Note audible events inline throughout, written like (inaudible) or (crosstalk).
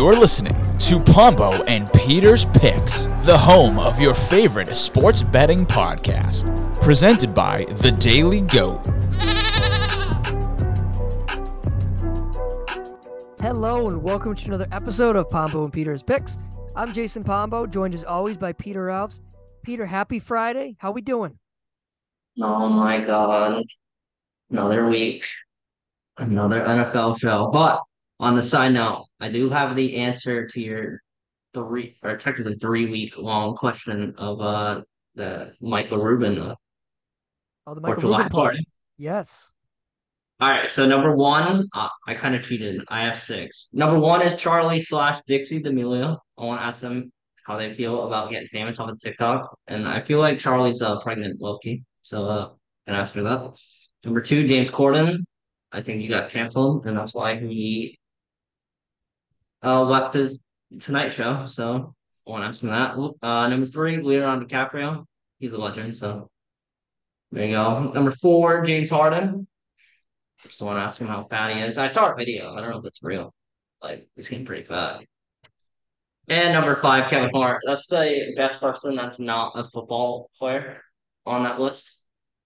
You're listening to Pombo and Peter's Picks, the home of your favorite sports betting podcast. Presented by The Daily Goat. Hello and welcome to another episode of Pombo and Peter's Picks. I'm Jason Pombo, joined as always by Peter Alves. Peter, happy Friday. How we doing? Oh my God. Another week. Another NFL show. But on the side note, I do have the answer to your three or technically three week long question of uh the Michael Rubin uh, Oh, the Michael Rubin party. Yes. All right, so number one, uh, I kind of cheated. I have six. Number one is Charli slash Dixie D'Amelio. I want to ask them how they feel about getting famous off of TikTok, and I feel like Charli's uh, pregnant, Loki. So uh, can ask her that. Number two, James Corden. I think he got canceled, and that's why he uh, left his Tonight Show. So I want to ask him that. Uh, number three, Leonardo DiCaprio. He's a legend, so there you go. Number four, James Harden. Just want to ask him how fat he is. I saw a video. I don't know if it's real. Like he's getting pretty fat. And number five, Kevin Hart. That's the best person that's not a football player on that list.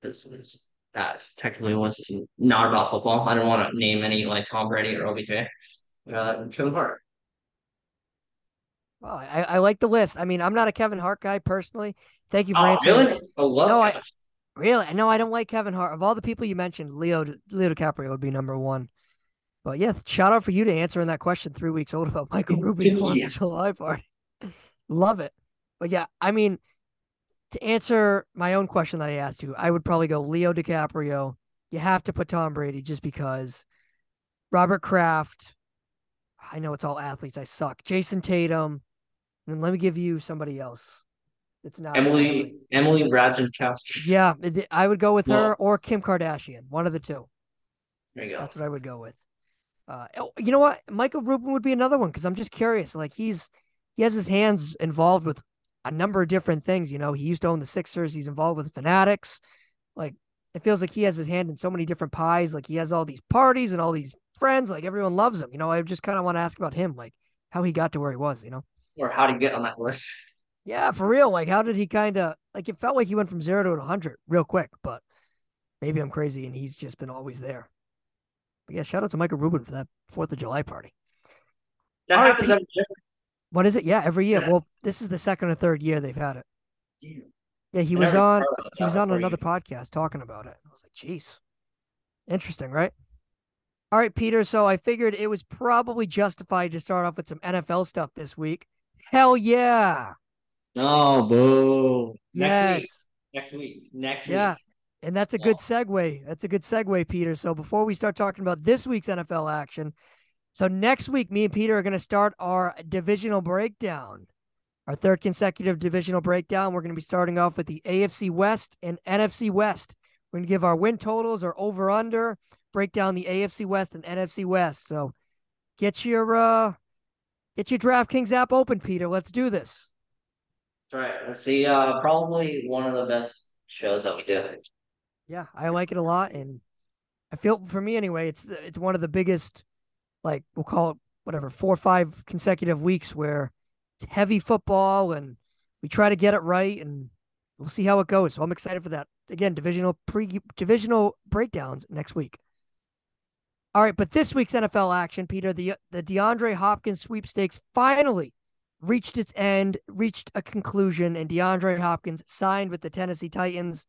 Because that technically was not about football. I don't want to name any like Tom Brady or OBJ. Uh, Kevin Hart. Well, I, I like the list. I mean, I'm not a Kevin Hart guy personally. Thank you for Oh, answering. really? I love No, I-. Really? No, I don't like Kevin Hart. Of all the people you mentioned, Leo Leo DiCaprio would be number one. But yeah, shout out for you to answering that question three weeks old about Michael (laughs) Rubin's Fourth Yeah. of July party. (laughs) Love it. But yeah, I mean, to answer my own question that I asked you, I would probably go Leo DiCaprio. You have to put Tom Brady just because Robert Kraft. I know it's all athletes. I suck. Jayson Tatum. And let me give you somebody else. It's not Emily Emily Ratajkowski. yeah, I would go with her or Kim Kardashian, one of the two. There you go. That's what I would go with. Uh, oh, you know what? Michael Rubin would be another one because I'm just curious. Like he's he has his hands involved with a number of different things. You know, he used to own the Sixers. He's involved with the Fanatics. Like it feels like he has his hand in so many different pies. Like he has all these parties and all these friends. Like everyone loves him. You know, I just kind of want to ask about him, like how he got to where he was. You know. Or how to get on that list. Yeah, for real. Like, how did he kind of like? It felt like he went from zero to a hundred real quick, but maybe I'm crazy and he's just been always there. But yeah, shout out to Michael Rubin for that Fourth of July party. That All right, happens Pete. every year. What is it? Yeah, every year. Yeah. Well, this is the second or third year they've had it. Yeah, he was on. He was on another you- podcast talking about it. I was like, "Jeez, interesting, right?" All right, Peter. So I figured it was probably justified to start off with some NFL stuff this week. Hell yeah! No, boo. Next yes. week. Next week. Next Yeah. week. And that's a good segue. That's a good segue, Peter. So before we start talking about this week's NFL action, so next week, me and Peter are going to start our divisional breakdown, our third consecutive divisional breakdown. We're going to be starting off with the AFC West and NFC West. We're going to give our win totals, our over under, break down the AFC West and NFC West. So get your uh, get your DraftKings app open, Peter. Let's do this. That's right. Let's see. Uh, probably one of the best shows that we do. Yeah, I like it a lot, and I feel for me anyway, it's it's one of the biggest, like we'll call it whatever, four or five consecutive weeks where it's heavy football, and we try to get it right, and we'll see how it goes. So I'm excited for that. Again, divisional pre divisional breakdowns next week. All right, but this week's NFL action, Peter, the the DeAndre Hopkins sweepstakes finally reached its end, reached a conclusion, and DeAndre Hopkins signed with the Tennessee Titans.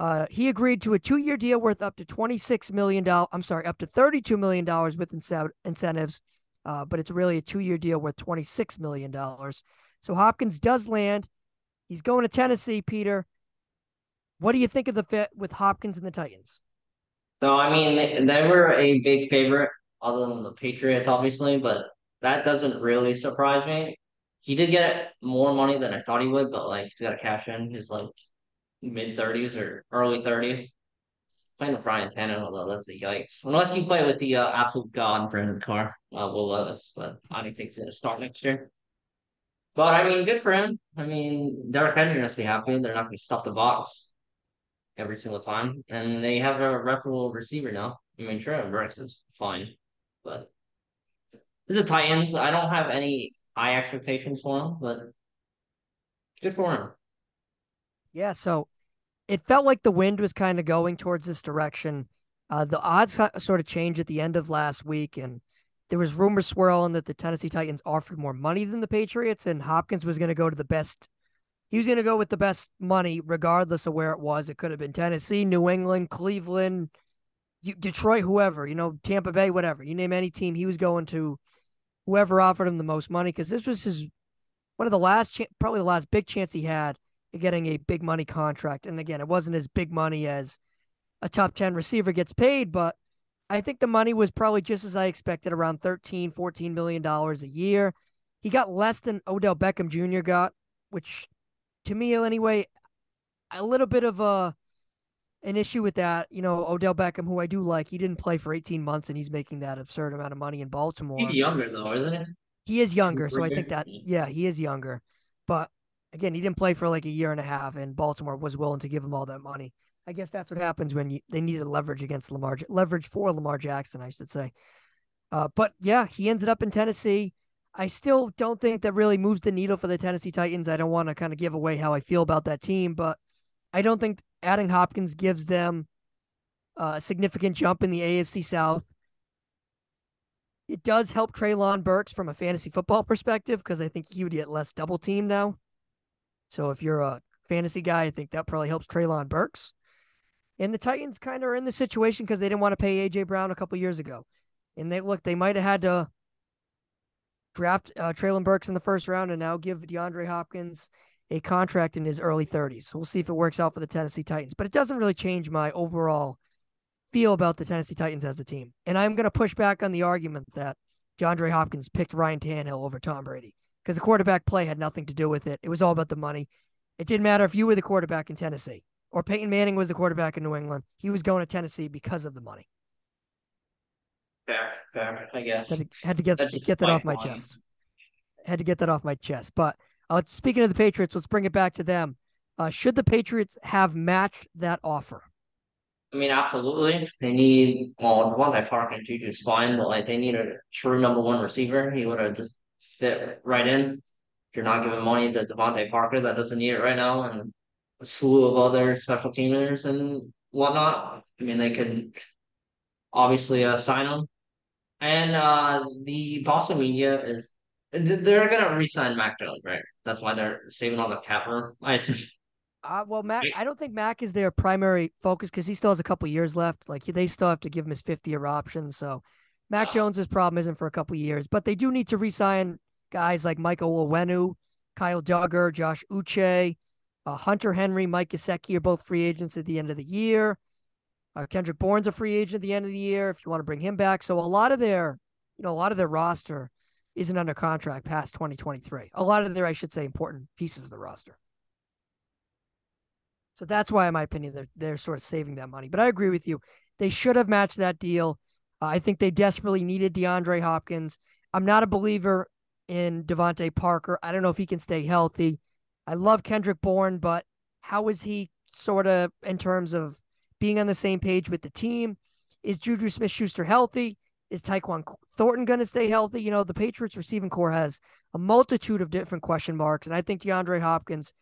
Uh, he agreed to a two-year deal worth up to twenty-six million dollars. I'm sorry, up to thirty-two million dollars with ince- incentives, uh, but it's really a two-year deal worth twenty-six million dollars. So Hopkins does land. He's going to Tennessee, Peter. What do you think of the fit with Hopkins and the Titans? So I mean, they, they were a big favorite, other than the Patriots, obviously, but that doesn't really surprise me. He did get more money than I thought he would, but like he's got to cash in his like mid thirties or early thirties. Playing with Brian Tannehill though, that's a yikes. Unless you play with the uh, absolute god Brandon Carr, uh, Will Levis, but I don't think he's gonna start next year. But I mean, good for him. I mean, Derrick Henry must be happy. They're not gonna stuff the box every single time, and they have a reputable receiver now. I mean, Trevor Brooks is fine, but this is the Titans. I don't have any high expectations for him, but good for him. Yeah, so it felt like the wind was kind of going towards this direction. Uh, the odds sort of changed at the end of last week, and there was rumors swirling that the Tennessee Titans offered more money than the Patriots, and Hopkins was going to go to the best. He was going to go with the best money, regardless of where it was. It could have been Tennessee, New England, Cleveland, Detroit, whoever, you know, Tampa Bay, whatever. You name any team, he was going to whoever offered him the most money because this was his one of the last, probably the last big chance he had at getting a big money contract. And again, it wasn't as big money as a top 10 receiver gets paid, but I think the money was probably just as I expected around 13, 14 million dollars a year. He got less than Odell Beckham Jr. got, which to me anyway, a little bit of a an issue with that. You know, Odell Beckham, who I do like, he didn't play for 18 months and he's making that absurd amount of money in Baltimore. He's younger though, isn't he? He is younger, so I think that yeah, he is younger. But again, he didn't play for like a year and a half, and Baltimore was willing to give him all that money. I guess that's what happens when you, they needed leverage against Lamar, leverage for Lamar Jackson, I should say. Uh, but yeah, he ended up in Tennessee. I still don't think that really moves the needle for the Tennessee Titans. I don't want to kind of give away how I feel about that team, but I don't think adding Hopkins gives them uh, a significant jump in the AFC South. It does help Treylon Burks from a fantasy football perspective because I think he would get less double team now. So if you're a fantasy guy, I think that probably helps Treylon Burks. And the Titans kind of are in the situation because they didn't want to pay AJ Brown a couple years ago. And they look, they might have had to draft uh, Treylon Burks in the first round and now give DeAndre Hopkins a contract in his early 30s. So we'll see if it works out for the Tennessee Titans. But it doesn't really change my overall feel about the Tennessee Titans as a team. And I'm going to push back on the argument that DeAndre Hopkins picked Ryan Tannehill over Tom Brady because the quarterback play had nothing to do with it. It was all about the money. It didn't matter if you were the quarterback in Tennessee or Peyton Manning was the quarterback in New England. He was going to Tennessee because of the money. Fair, fair, I guess. Had to, had to get get that off my chest. Had to get that off my chest. But uh, speaking of the Patriots, let's bring it back to them. Uh, should the Patriots have matched that offer? I mean, absolutely. They need well, DeVante Parker and Juju's fine, but like they need a true number one receiver. He would have just fit right in. If you're not giving money to DeVante Parker, that doesn't need it right now, and a slew of other special teamers and whatnot. I mean, they could obviously uh, sign him. And uh, the Boston media is they're gonna resign Mac Jones, right? That's why they're saving all the cap room. I assume. Uh, well, Mac, I don't think Mac is their primary focus because he still has a couple years left. Like they still have to give him his fifth year option. So Mac uh, Jones's problem isn't for a couple years, but they do need to re-sign guys like Michael Onwenu, Kyle Dugger, Josh Uche, uh, Hunter Henry, Mike Gesicki are both free agents at the end of the year. Uh, Kendrick Bourne's a free agent at the end of the year if you want to bring him back. So a lot of their, you know, a lot of their roster isn't under contract past 2023. A lot of their, I should say, important pieces of the roster. So that's why, in my opinion, they're they're sort of saving that money. But I agree with you; they should have matched that deal. Uh, I think they desperately needed DeAndre Hopkins. I'm not a believer in DeVante Parker. I don't know if he can stay healthy. I love Kendrick Bourne, but how is he sort of in terms of being on the same page with the team? Is Juju Smith Schuster healthy? Is Tyquan Thornton going to stay healthy? You know, the Patriots receiving corps has a multitude of different question marks. And I think DeAndre Hopkins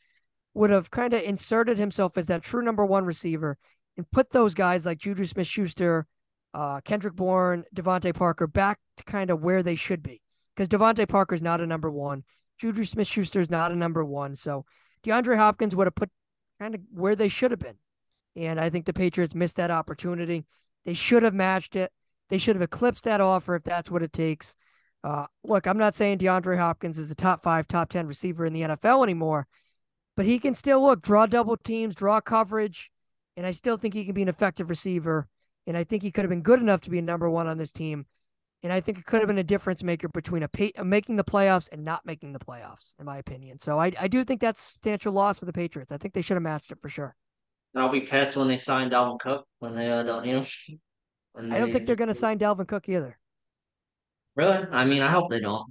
would have kind of inserted himself as that true number one receiver and put those guys like Juju Smith Schuster, uh, Kendrick Bourne, DeVante Parker back to kind of where they should be. Because DeVante Parker is not a number one. Juju Smith Schuster is not a number one. So DeAndre Hopkins would have put kind of where they should have been. And I think the Patriots missed that opportunity. They should have matched it. They should have eclipsed that offer if that's what it takes. Uh, look, I'm not saying DeAndre Hopkins is a top five, top 10 receiver in the NFL anymore, but he can still look, draw double teams, draw coverage. And I still think he can be an effective receiver. And I think he could have been good enough to be a number one on this team. And I think it could have been a difference maker between a pay, making the playoffs and not making the playoffs, in my opinion. So I, I do think that's substantial loss for the Patriots. I think they should have matched it for sure. I'll be pissed when they sign Dalvin Cook when they uh, don't, you (laughs) know. I don't think they're going to sign Dalvin Cook either. Really? I mean, I hope they don't.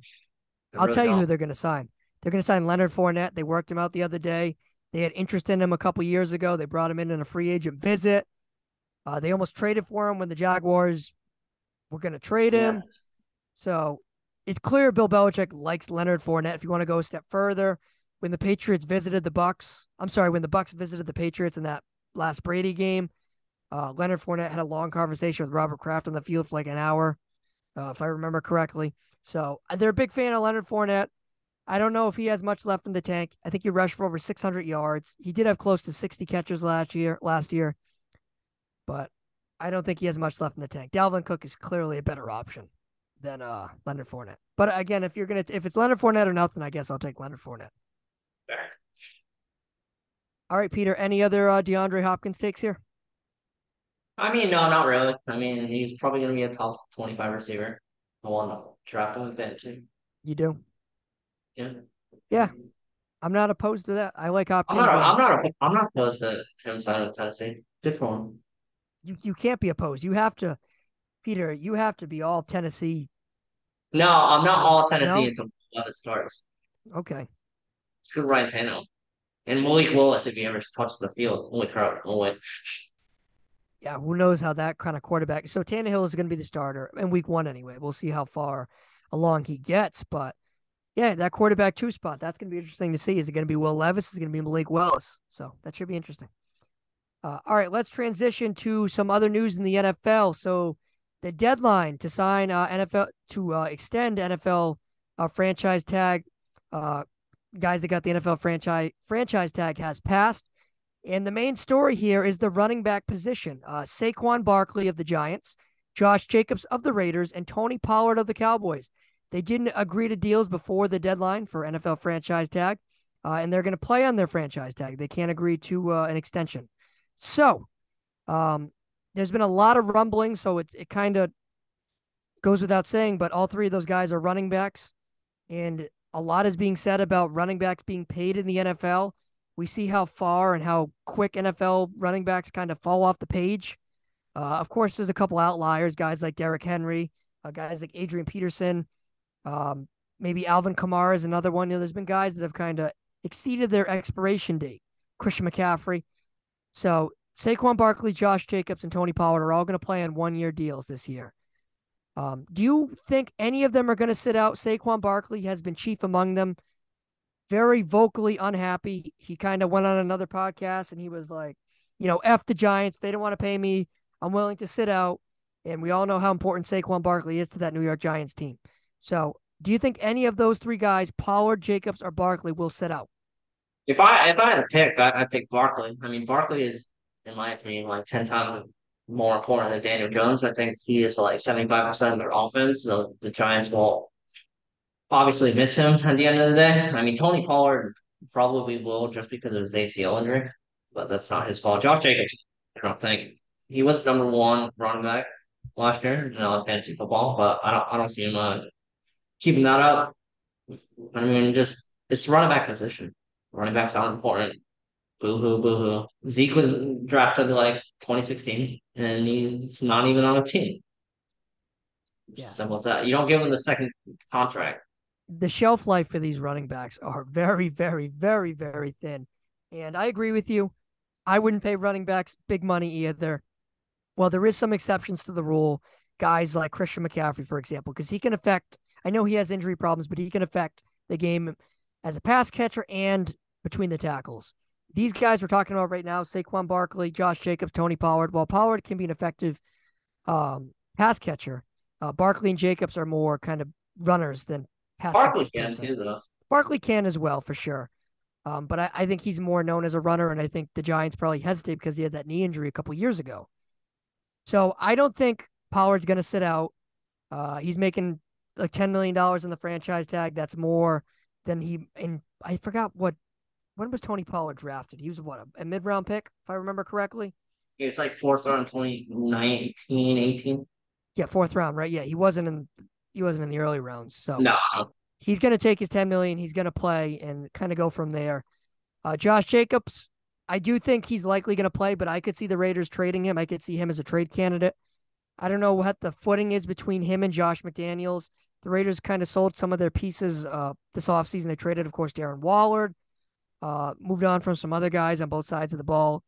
They I'll really tell you don't. who they're going to sign. They're going to sign Leonard Fournette. They worked him out the other day. They had interest in him a couple years ago. They brought him in in a free agent visit. Uh, they almost traded for him when the Jaguars were going to trade him. Yeah. So it's clear Bill Belichick likes Leonard Fournette. If you want to go a step further, when the Patriots visited the Bucs, I'm sorry, when the Bucs visited the Patriots in that last Brady game, uh, Leonard Fournette had a long conversation with Robert Kraft on the field for like an hour, uh, if I remember correctly. So they're a big fan of Leonard Fournette. I don't know if he has much left in the tank. I think he rushed for over 600 yards. He did have close to 60 catches last year. Last year, but I don't think he has much left in the tank. Dalvin Cook is clearly a better option than uh Leonard Fournette. But again, if you're gonna if it's Leonard Fournette or nothing, I guess I'll take Leonard Fournette. All right, Peter. Any other uh, DeAndre Hopkins takes here? I mean, no, not really. I mean, he's probably going to be a top 25 receiver. I want to draft him fantasy. You do? Yeah. Yeah. I'm not opposed to that. I like I'm Hopkins. not. I'm not. I'm not opposed to him signing with Tennessee. Good for him. you, you can't be opposed. You have to, Peter. You have to be all Tennessee. No, I'm not all Tennessee No? until it starts. Okay. It's good Ryan Tannehill. And Malik Willis, if he ever touches the field, only crowd, only. Yeah. Who knows how that kind of quarterback? So Tannehill is going to be the starter in Week One anyway. We'll see how far along he gets, but yeah, that quarterback two spot. That's going to be interesting to see. Is it going to be Will Levis? Is it going to be Malik Willis? So that should be interesting. Uh, all right, let's transition to some other news in the NFL. So the deadline to sign uh, NFL to uh, extend NFL uh, franchise tag, uh, guys that got the NFL franchise franchise tag has passed. And the main story here is the running back position. Uh, Saquon Barkley of the Giants, Josh Jacobs of the Raiders, and Tony Pollard of the Cowboys. They didn't agree to deals before the deadline for NFL franchise tag, uh, and they're going to play on their franchise tag. They can't agree to uh, an extension. So, um, there's been a lot of rumbling, so it it kind of goes without saying, but all three of those guys are running backs, and a lot is being said about running backs being paid in the NFL. We see how far and how quick NFL running backs kind of fall off the page. Uh, of course, there's a couple outliers, guys like Derrick Henry, uh, guys like Adrian Peterson, um, maybe Alvin Kamara is another one. You know, there's been guys that have kind of exceeded their expiration date. Christian McCaffrey. So Saquon Barkley, Josh Jacobs, and Tony Pollard are all going to play on one year deals this year. Um, do you think any of them are going to sit out? Saquon Barkley has been chief among them. Very vocally unhappy. He kind of went on another podcast and he was like, you know, F the Giants. They don't want to pay me. I'm willing to sit out. And we all know how important Saquon Barkley is to that New York Giants team. So, do you think any of those three guys, Pollard, Jacobs, or Barkley, will sit out? If I if I had to pick, I I pick Barkley. I mean, Barkley is, in my opinion, like ten times more important than Daniel Jones. I think he is like seventy five percent of their offense. So the Giants will obviously miss him at the end of the day. I mean, Tony Pollard probably will just because of his ACL injury, but that's not his fault. Josh Jacobs, I don't think he was number one running back last year, you know, in fantasy football, but I don't I don't see him uh, keeping that up. I mean, just it's running back position. Running backs aren't important. Boo hoo, boo hoo. Zeke was drafted like 2016, and he's not even on a team. Yeah. Simple as that. You don't give him the second contract. the shelf life for these running backs are very, very, very, very thin. And I agree with you. I wouldn't pay running backs big money either. Well, there is some exceptions to the rule. Guys like Christian McCaffrey, for example, because he can affect, I know he has injury problems, but he can affect the game as a pass catcher and between the tackles. These guys we're talking about right now, Saquon Barkley, Josh Jacobs, Tony Pollard. While Pollard can be an effective um, pass catcher, uh, Barkley and Jacobs are more kind of runners than pass Barkley can too, though. Barkley can as well, for sure. Um, but I, I think he's more known as a runner, and I think the Giants probably hesitate because he had that knee injury a couple years ago. So I don't think Pollard's going to sit out. Uh, he's making like ten million dollars in the franchise tag. That's more than he. And I forgot what. When was Tony Pollard drafted? He was what a, a mid round pick, if I remember correctly. He was like fourth round 2019, 18. Yeah, fourth round, right? Yeah, he wasn't in. He wasn't in the early rounds. So No, he's going to take his 10 million. He's going to play and kind of go from there. Uh, Josh Jacobs, I do think he's likely going to play, but I could see the Raiders trading him. I could see him as a trade candidate. I don't know what the footing is between him and Josh McDaniels. The Raiders kind of sold some of their pieces uh, this offseason. They traded, of course, Darren Waller, uh, moved on from some other guys on both sides of the ball.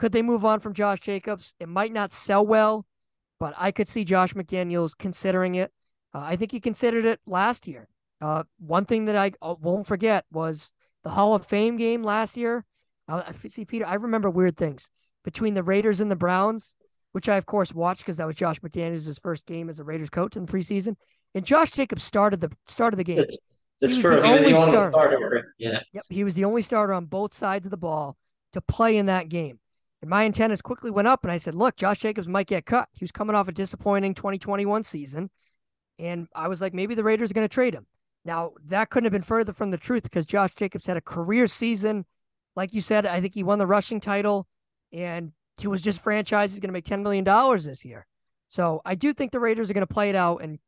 Could they move on from Josh Jacobs? It might not sell well, but I could see Josh McDaniels considering it. Uh, I think he considered it last year. Uh, one thing that I uh, won't forget was the Hall of Fame game last year. Uh, see, Peter, I remember weird things between the Raiders and the Browns, which I of course watched because that was Josh McDaniels' first game as a Raiders coach in the preseason. And Josh Jacobs started the started the game. That's he true. The he was the only starter. starter. Yeah. Yep. He was the only starter on both sides of the ball to play in that game. And my antennas quickly went up, and I said, "Look, Josh Jacobs might get cut. He was coming off a disappointing 2021 season, and I was like, maybe the Raiders are going to trade him." Now that couldn't have been further from the truth because Josh Jacobs had a career season, like you said. I think he won the rushing title, and he was just franchised. He's going to make 10 million dollars this year. So I do think the Raiders are going to play it out and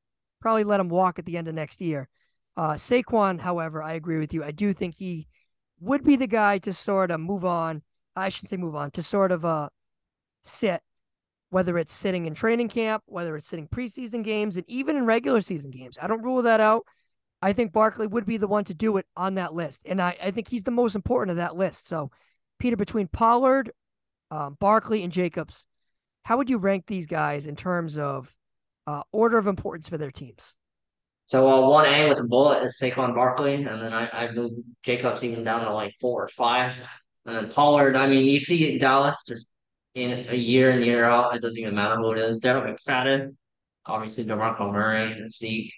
probably let him walk at the end of next year. Uh, Saquon, however, I agree with you. I do think he would be the guy to sort of move on. I should say move on to sort of uh sit, whether it's sitting in training camp, whether it's sitting preseason games, and even in regular season games. I don't rule that out. I think Barkley would be the one to do it on that list, and I, I think he's the most important of that list. So, Peter, between Pollard, um, Barkley, and Jacobs, how would you rank these guys in terms of uh, order of importance for their teams? So uh, one A with a bullet is Saquon Barkley, and then I, I moved Jacobs even down to like four or five. And then Pollard, I mean, you see Dallas just in a year in year out, it doesn't even matter who it is. Derek McFadden, obviously DeMarco Murray and Zeke.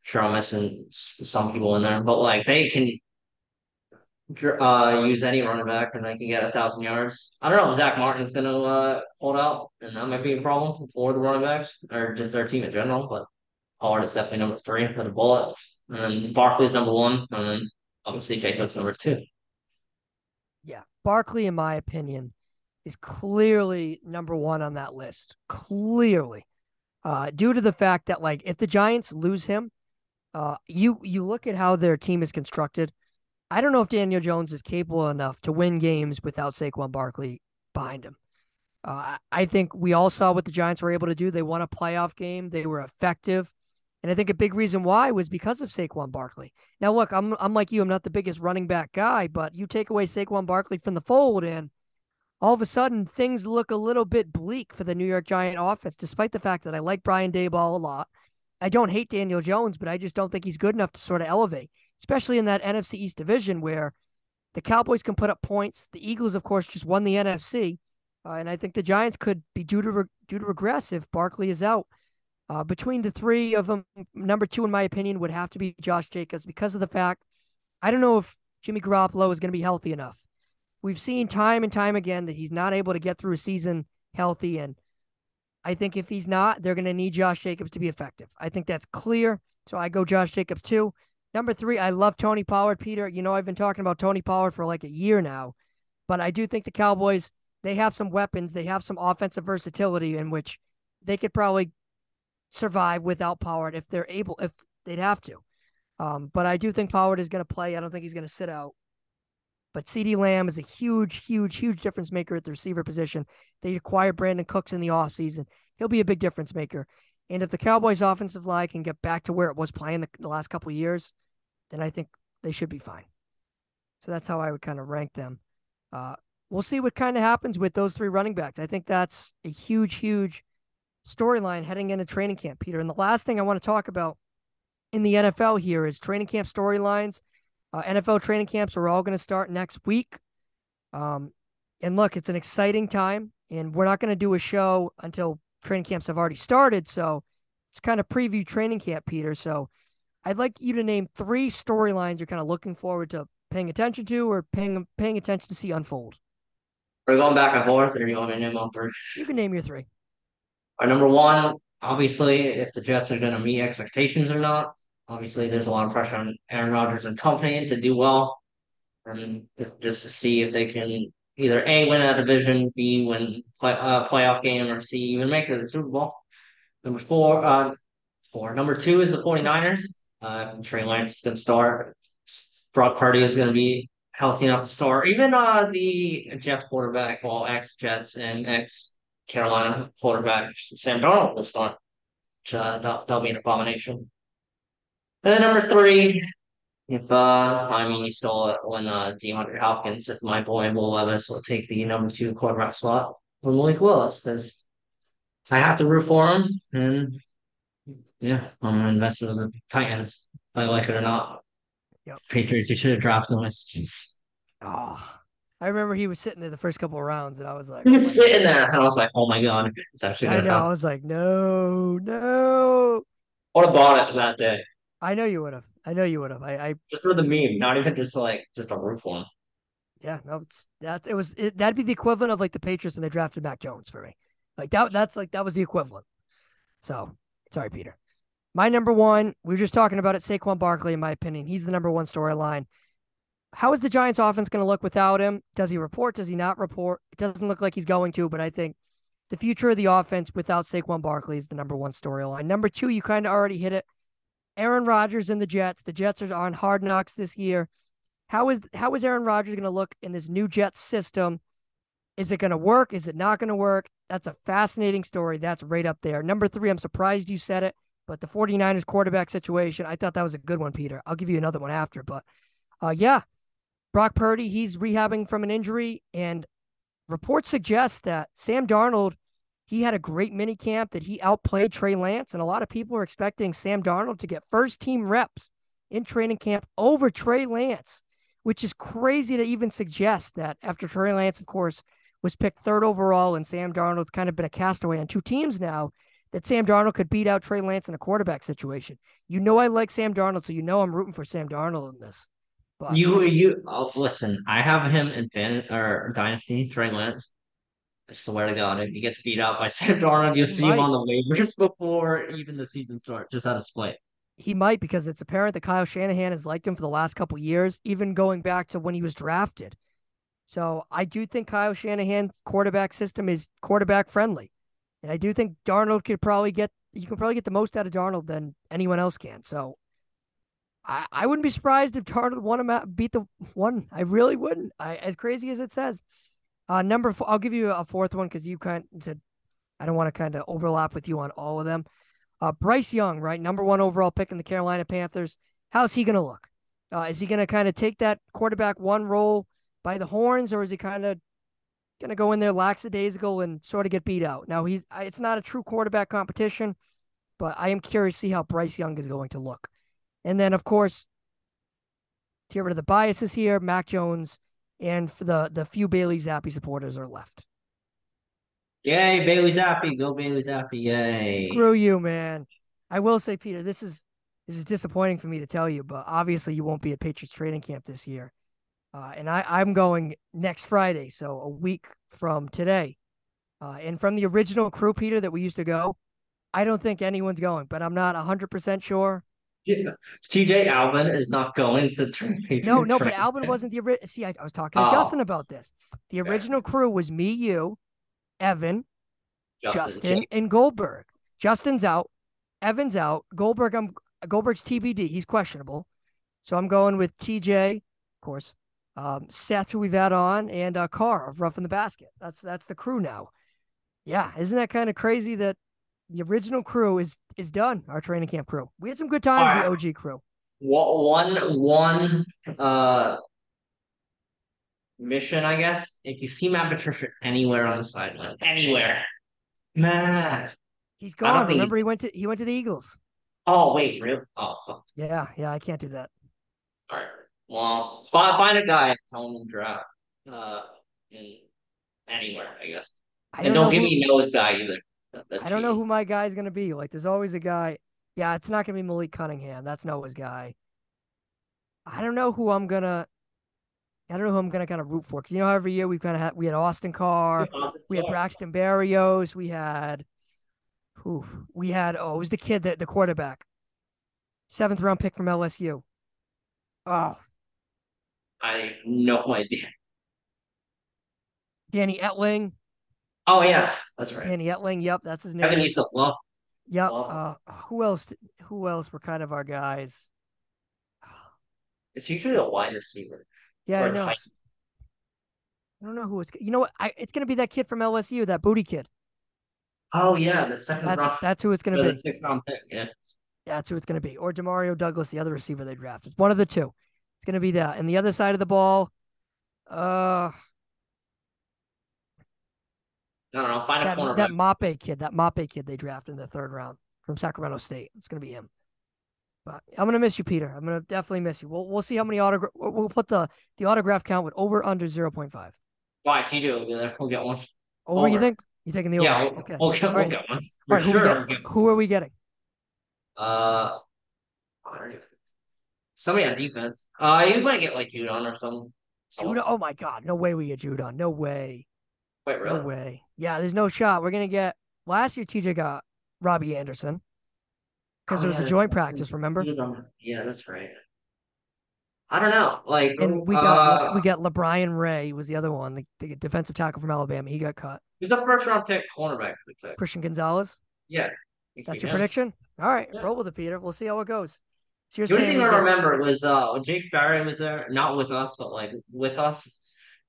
Sure, I'm missing some people in there, but like they can uh, use any running back and they can get a thousand yards. I don't know if Zack Martin is going to uh, hold out, and that might be a problem for the running backs or just their team in general. But Pollard is definitely number three for the bullet. And then Barkley's number one. And then obviously Jacobs number two. Yeah. Barkley, in my opinion, is clearly number one on that list. Clearly. Uh, due to the fact that like if the Giants lose him, uh, you you look at how their team is constructed. I don't know if Daniel Jones is capable enough to win games without Saquon Barkley behind him. Uh, I think we all saw what the Giants were able to do. They won a playoff game. They were effective. And I think a big reason why was because of Saquon Barkley. Now, look, I'm I'm like you. I'm not the biggest running back guy, but you take away Saquon Barkley from the fold, and all of a sudden things look a little bit bleak for the New York Giant offense. Despite the fact that I like Brian Daboll a lot, I don't hate Daniel Jones, but I just don't think he's good enough to sort of elevate, especially in that NFC East division where the Cowboys can put up points. The Eagles, of course, just won the NFC, uh, and I think the Giants could be due to re- due to regress if Barkley is out. Uh, between the three of them, number two, in my opinion, would have to be Josh Jacobs because of the fact I don't know if Jimmy Garoppolo is going to be healthy enough. We've seen time and time again that he's not able to get through a season healthy. And I think if he's not, they're going to need Josh Jacobs to be effective. I think that's clear. So I go Josh Jacobs too. Number three, I love Tony Pollard, Peter. You know, I've been talking about Tony Pollard for like a year now, but I do think the Cowboys, they have some weapons, they have some offensive versatility in which they could probably survive without Pollard if they're able, if they'd have to. Um, but I do think Pollard is going to play. I don't think he's going to sit out. But CeeDee Lamb is a huge, huge, huge difference maker at the receiver position. They acquired Brandin Cooks in the offseason. He'll be a big difference maker. And if the Cowboys' offensive line can get back to where it was playing the, the last couple years, then I think they should be fine. So that's how I would kind of rank them. Uh, we'll see what kind of happens with those three running backs. I think that's a huge, huge storyline heading into training camp, Peter. And the last thing I want to talk about in the NFL here is training camp storylines. Uh, NFL training camps are all going to start next week. Um, and look, it's an exciting time, and we're not going to do a show until training camps have already started. So it's kind of preview training camp, Peter. So I'd like you to name three storylines you're kind of looking forward to paying attention to or paying paying attention to see unfold. We're going back and forth, or you want me to name? You can name your three. Number one, obviously, if the Jets are going to meet expectations or not. Obviously, there's a lot of pressure on Aaron Rodgers and company to do well, and just, just to see if they can either a win a division, b win play, uh, playoff game, or c even make it to the Super Bowl. Number four, uh, four. Number two is the 49ers. Uh, Trey Lance is going to start. Brock Purdy is going to be healthy enough to start. Even uh, the Jets quarterback, well, ex Jets and ex Carolina quarterback Sam Darnold will start. Which, uh, that'll, that'll be an abomination. And then number three, if uh, I mean, you stole it when uh, DeAndre Hopkins, if my boy Will Levis will take the number two quarterback spot from Malik Willis, because I have to root for him, and Yeah, I'm gonna invest in the Titans. If I like it or not. Yep. Patriots, you should have drafted him. Oh, I remember he was sitting there the first couple of rounds, and I was like, He oh was sitting there, and I was like, "Oh my god, it's actually. I know. I was like, no, no. I would have bought it that day I know you would have. I know you would have. I, I, just for the meme, not even just like just a roof one. yeah, no, it's that's it was it, that'd be the equivalent of like the Patriots and they drafted Mac Jones for me. Like that, that's like that was the equivalent. So sorry, Peter. My number one, we were just talking about it. Saquon Barkley, in my opinion, he's the number one storyline. How is the Giants offense going to look without him? Does he report? Does he not report? It doesn't look like he's going to, but I think the future of the offense without Saquon Barkley is the number one storyline. Number two, you kind of already hit it. Aaron Rodgers and the Jets. The Jets are on hard knocks this year. How is how is Aaron Rodgers going to look in this new Jets system? Is it going to work? Is it not going to work? That's a fascinating story. That's right up there. Number three, I'm surprised you said it, but the 49ers quarterback situation, I thought that was a good one, Peter. I'll give you another one after, but uh, yeah, Brock Purdy, he's rehabbing from an injury, and reports suggest that Sam Darnold, he had a great mini camp that he outplayed Trey Lance, and a lot of people are expecting Sam Darnold to get first team reps in training camp over Trey Lance, which is crazy to even suggest that after Trey Lance, of course, was picked third overall, and Sam Darnold's kind of been a castaway on two teams now. That Sam Darnold could beat out Trey Lance in a quarterback situation. You know I like Sam Darnold, so you know I'm rooting for Sam Darnold in this. But You you oh, listen. I have him in fan or dynasty Trey Lance. I swear to God, if he gets beat out by Sam Darnold, you'll He see him on the waivers (laughs) before even the season starts, just out of spite. he might because it's apparent that Kyle Shanahan has liked him for the last couple years, even going back to when he was drafted. So I do think Kyle Shanahan's quarterback system is quarterback friendly. And I do think Darnold could probably get you can probably get the most out of Darnold than anyone else can. So I, I wouldn't be surprised if Darnold won him out, beat the one. I really wouldn't. I as crazy as it says. Uh number four, I'll give you a fourth one because you kind of said I don't want to kind of overlap with you on all of them. Uh, Bryce Young, right, number one overall pick in the Carolina Panthers. How's he going to look? Uh, is he going to kind of take that quarterback one role by the horns, or is he kind of going to go in there lackadaisical and sort of get beat out? Now he's it's not a true quarterback competition, but I am curious to see how Bryce Young is going to look. And then, of course, to get rid of the biases here, Mac Jones and for the the few Bailey Zappe supporters are left. Yay, Bailey Zappe, go Bailey Zappe, yay! Screw you, man. I will say, Peter, this is this is disappointing for me to tell you, but obviously you won't be at Patriots training camp this year. Uh, and I, I'm going next Friday, so a week from today. Uh, and from the original crew, Peter, that we used to go, I don't think anyone's going, but I'm not 100% sure. Yeah. TJ Alvin is not going to turn. No, no, but Alvin wasn't the original. See, I, I was talking to Oh. Justin about this. The Yeah. original crew was me, you, Evan, Justin. Justin and Goldberg. Justin's out. Evan's out. Goldberg, I'm Goldberg's TBD. He's questionable. So I'm going with TJ, of course. Um, Seth, who we've had on, and uh, Carr of Rough in the Basket. That's that's the crew now. Yeah, isn't that kind of crazy that the original crew is is done? Our training camp crew. We had some good times. Alright. The OG crew. One, one, one, uh, mission, I guess. If you see Matt Patricia anywhere on the sideline, anywhere, Matt. He's gone. Remember, he went to he went to the Eagles. Oh wait, really? Oh, fuck. Yeah, yeah. I can't do that. all right. Well, find find a guy, tell him to draft, uh, in anywhere, I guess. I and don't and don't give who- me Noah's guy either. I don't know who my guy's gonna be. Like, there's always a guy. Yeah, it's not gonna be Malik Cunningham. That's Noah's guy. I don't know who I'm gonna. I don't know who I'm gonna kind of root for because you know how every year we've kind of had we had Austin Carr, we had Braxton Berrios, we had, who we had. Oh, it was the kid that the quarterback, seventh round pick from LSU. Oh, I have no (laughs) idea. Danny Etling. Oh yeah, that's right. Danny Etling. Yep, that's his name. Kevin to. Yep. Wow. Uh, who else? Who else were kind of our guys? It's usually a wide receiver. Yeah, I know. tight- I don't know who it's. You know what? I, it's gonna be that kid from LSU, that booty kid. Oh yeah, the second That's round. that's who it's gonna or the be. sixth round pick. Yeah. That's who it's gonna be. Or Demario Douglas, the other receiver they drafted. It's one of the two. It's gonna be that. And the other side of the ball, uh, I don't know. Find a that cornerback. that Mapu kid, that Mapu kid they drafted in the third round. from Sacramento State. It's gonna be him. But I'm gonna miss you, Peter. I'm gonna definitely miss you. We'll we'll see how many autograph. We'll put the the autograph count with over under zero point five. Why TJ will be there. We'll get one. Over, you think? You taking the over? Yeah, we'll, okay. we'll, get, we'll right. get one. All For right, who, sure. we get, who are we getting? Uh, I don't even- somebody on defense. Uh, you might get like Judon or something. Judon. Oh my God! No way we get Judon. No way. Wait, really? No way. Yeah, there's no shot. We're gonna get. Last year, TJ got Robbie Anderson because Oh, there was yeah, a joint practice. Remember? Yeah, that's right. I don't know. Like, And we got uh, we got LaBryan Ray was the other one, the, the defensive tackle from Alabama. He got cut. who's the first round pick cornerback? Christian Gonzalez. Yeah. That's your prediction. All right, Yeah. roll with it, Peter. We'll see how it goes. So you're The only thing I remember was uh when Jake Barry was there, not with us, but like with us,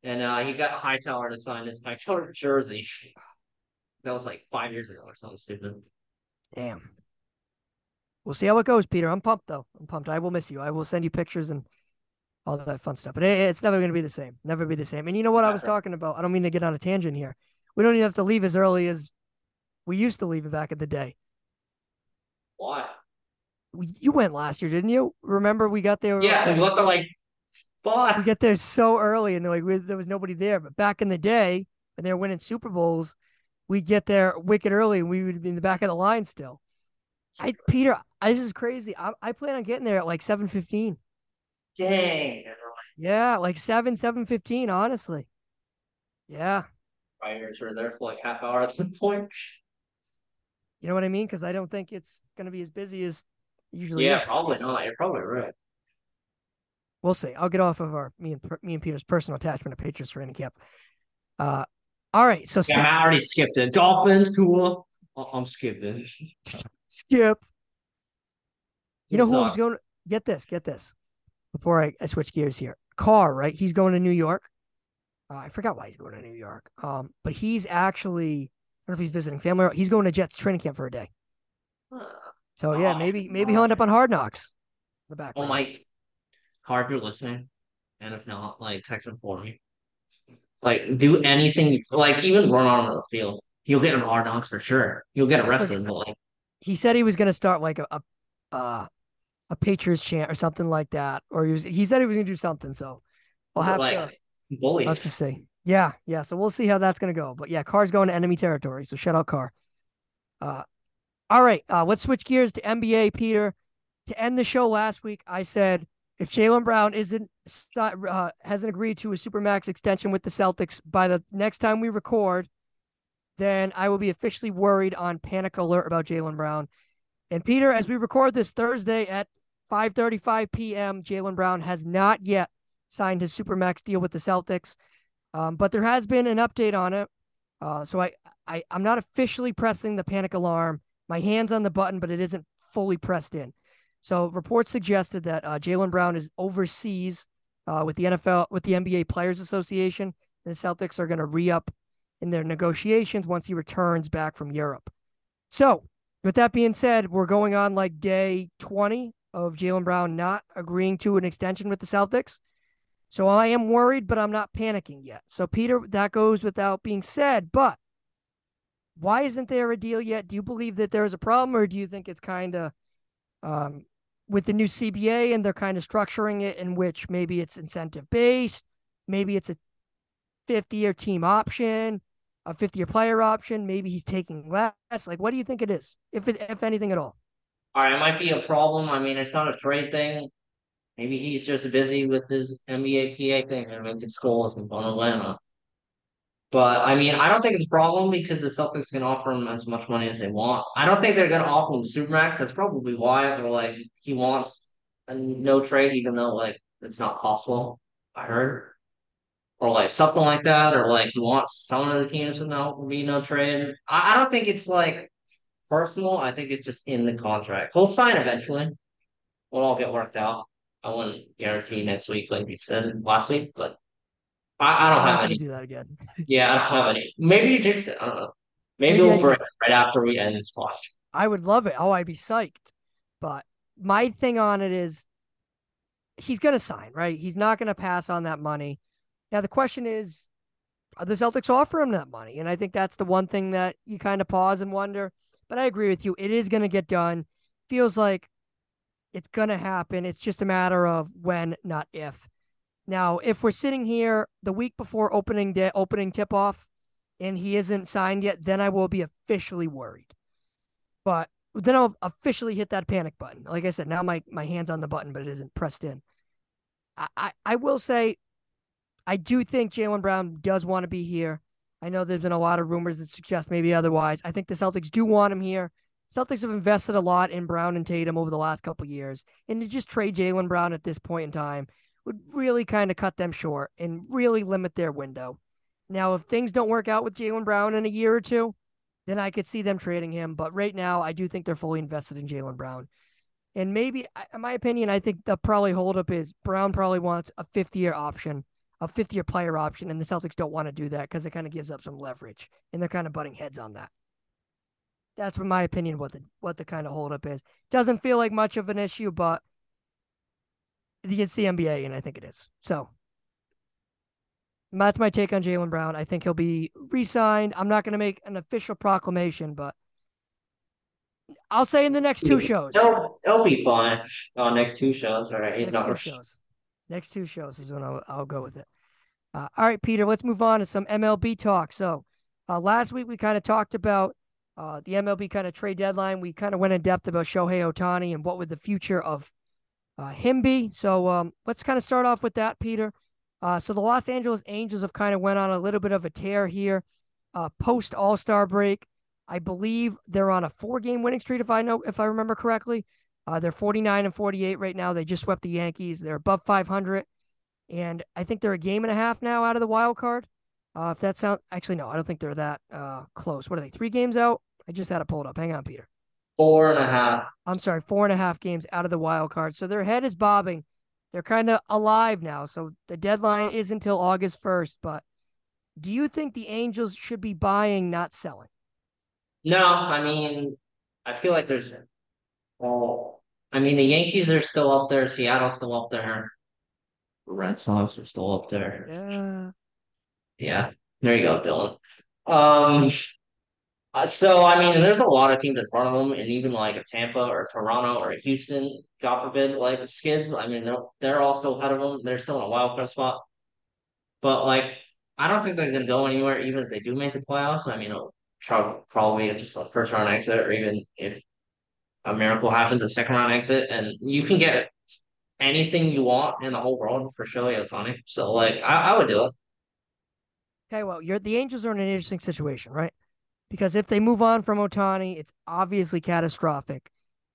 and uh he got Hightower to sign his Hightower (laughs) jersey. That was like five years ago or something stupid. Damn. We'll see how it goes, Peter. I'm pumped though. I'm pumped. I will miss you. I will send you pictures and all that fun stuff. But it's never going to be the same. Never be the same. And you know what I was talking about? I don't mean to get on a tangent here. We don't even have to leave as early as we used to leave it back in the day. Why? You went last year, didn't you? Remember we got there? Yeah, we went to like we get there so early and like we, there was nobody there. But back in the day, when they were winning Super Bowls, we'd get there wicked early and we would be in the back of the line still. I Peter, I, this is crazy. I, I plan on getting there at like seven fifteen. Dang. Yeah, like seven, seven fifteen. Honestly, yeah, Riders were there for like half hour at some point. you know what I mean. Because I don't think it's gonna be as busy as usually Yeah, is. probably not. You're probably right. We'll see. I'll get off of our me and me and Peter's personal attachment to Patriots training camp. Uh, all right. So Yeah, I already skipped it. Dolphins, Tua. Oh, I'm skipping. (laughs) skip. You know Who who's going? To get this. Get this. Before I, I switch gears here, Carr. Right, he's going to New York. Uh, I forgot why he's going to New York. Um, but he's actually I don't know if he's visiting family. Or, he's going to Jets training camp for a day. So yeah, Oh, maybe maybe he'll end up on Hard Knocks. in The back. Oh my car if you're listening. And if not, like text him for me. Like do anything like even run on the field. You'll get an hard knocks for sure. You'll get arrested, but like He said he was going to start like a a, uh, a Patriots chant or something like that, or he was he said he was going to do something. So we'll have like to bullies. I'll have to see. Yeah, yeah. So we'll see how that's gonna go. But yeah, Car's going to enemy territory. So shout out Car. Uh, all right. Uh, let's switch gears to NBA, Peter. To end the show last week, I said if Jaylen Brown isn't uh, hasn't agreed to a supermax extension with the Celtics by the next time we record, then I will be officially worried on panic alert about Jaylen Brown. And Peter, as we record this Thursday at 5:35 p.m., Jaylen Brown has not yet signed his supermax deal with the Celtics. Um, but there has been an update on it. Uh, so I, I, I'm not officially pressing the panic alarm. My hand's on the button, but it isn't fully pressed in. So reports suggested that uh, Jaylen Brown is overseas uh, with the NFL, with the NBA Players Association, and the Celtics are going to re up in their negotiations once he returns back from Europe. So, with that being said, we're going on like day 20 of Jaylen Brown not agreeing to an extension with the Celtics. So I am worried, but I'm not panicking yet. So, Peter, that goes without being said. But why isn't there a deal yet? Do you believe that there is a problem, or do you think it's kind of um, with the new CBA and they're kind of structuring it in which maybe it's incentive based, maybe it's a 50 year team option, a 50 year player option, maybe he's taking less? Like, what do you think it is, if it, if anything at all? All right, it might be a problem. I mean, it's not a trade thing. Maybe he's just busy with his NBA PA thing and making schools in Atlanta. But I mean, I don't think it's a problem because the Celtics can offer him as much money as they want. I don't think they're going to offer him supermax. That's probably why. They're like he wants a no trade, even though like it's not possible. I heard, or like something like that, or like he wants some of the teams to no be no trade. I, I don't think it's like personal. I think it's just in the contract. He'll sign eventually. We'll all get worked out. I wouldn't guarantee next week, like you said last week, but I, I don't I'm have any. do that again. (laughs) Yeah, I don't have any. Maybe you jinxed it. I don't know. Maybe, Maybe we'll break right after we end this podcast. I would love it. Oh, I'd be psyched. But my thing on it is he's going to sign, right? He's not going to pass on that money. Now, the question is, are the Celtics offer him that money? And I think that's the one thing that you kind of pause and wonder. But I agree with you. It is going to get done. Feels like it's going to happen. It's just a matter of when, not if. Now, if we're sitting here the week before opening day, opening tip off, and he isn't signed yet, then I will be officially worried. But then I'll officially hit that panic button. Like I said, now my my hand's on the button, but it isn't pressed in. I I, I will say, I do think Jaylen Brown does want to be here. I know there's been a lot of rumors that suggest maybe otherwise. I think the Celtics do want him here. Celtics have invested a lot in Brown and Tatum over the last couple years, and to just trade Jaylen Brown at this point in time would really kind of cut them short and really limit their window. Now, if things don't work out with Jaylen Brown in a year or two, then I could see them trading him. But right now, I do think they're fully invested in Jaylen Brown. And maybe, in my opinion, I think the probably holdup is Brown probably wants a fifth year option, a fifth year player option, and the Celtics don't want to do that because it kind of gives up some leverage, and they're kind of butting heads on that. That's in my opinion what the what the kind of holdup is. Doesn't feel like much of an issue, but it's the NBA, and I think it is. So that's my take on Jaylen Brown. I think he'll be re-signed. I'm not going to make an official proclamation, but I'll say in the next two shows. It'll, it'll be fine. Oh, next two shows. All right, he's next not. Two shows. Next two shows is when I'll, I'll go with it. Uh, all right, Peter. Let's move on to some MLB talk. So uh, last week we kind of talked about uh, the MLB kind of trade deadline. We kind of went in depth about Shohei Ohtani and what would the future of uh, him be. So um, let's kind of start off with that, Peter. Uh, so the Los Angeles Angels have kind of went on a little bit of a tear here, uh, post All Star break. I believe they're on a four game winning streak, if I know if I remember correctly. Uh, they're 49 and 48 right now. They just swept the Yankees. They're above 500, and I think they're a game and a half now out of the wild card. Uh, if that sounds actually no, I don't think they're that uh, close. What are they? Three games out? I just had it pulled up. Hang on, Peter. Four and a half. I'm sorry, four and a half games out of the wild card. So their head is bobbing. They're kind of alive now. So the deadline is until August 1st. But do you think the Angels should be buying, not selling? No, I mean, I feel like there's, well, I mean, the Yankees are still up there. Seattle's still up there. Red Sox are still up there. Yeah. Yeah. There you go, Dylan. Um, uh, so I mean, there's a lot of teams in front of them, and even like a Tampa or a Toronto or a Houston, God forbid, like the Skids. I mean, they're they're all still ahead of them. They're still in a wild card spot. But like, I don't think they're gonna go anywhere, even if they do make the playoffs. I mean, it'll probably just a first round exit, or even if a miracle happens, a second round exit, and you can get anything you want in the whole world for Shohei Ohtani. So like, I, I would do it. Okay, well, you're the Angels are in an interesting situation, right? Because if they move on from Ohtani, it's obviously catastrophic.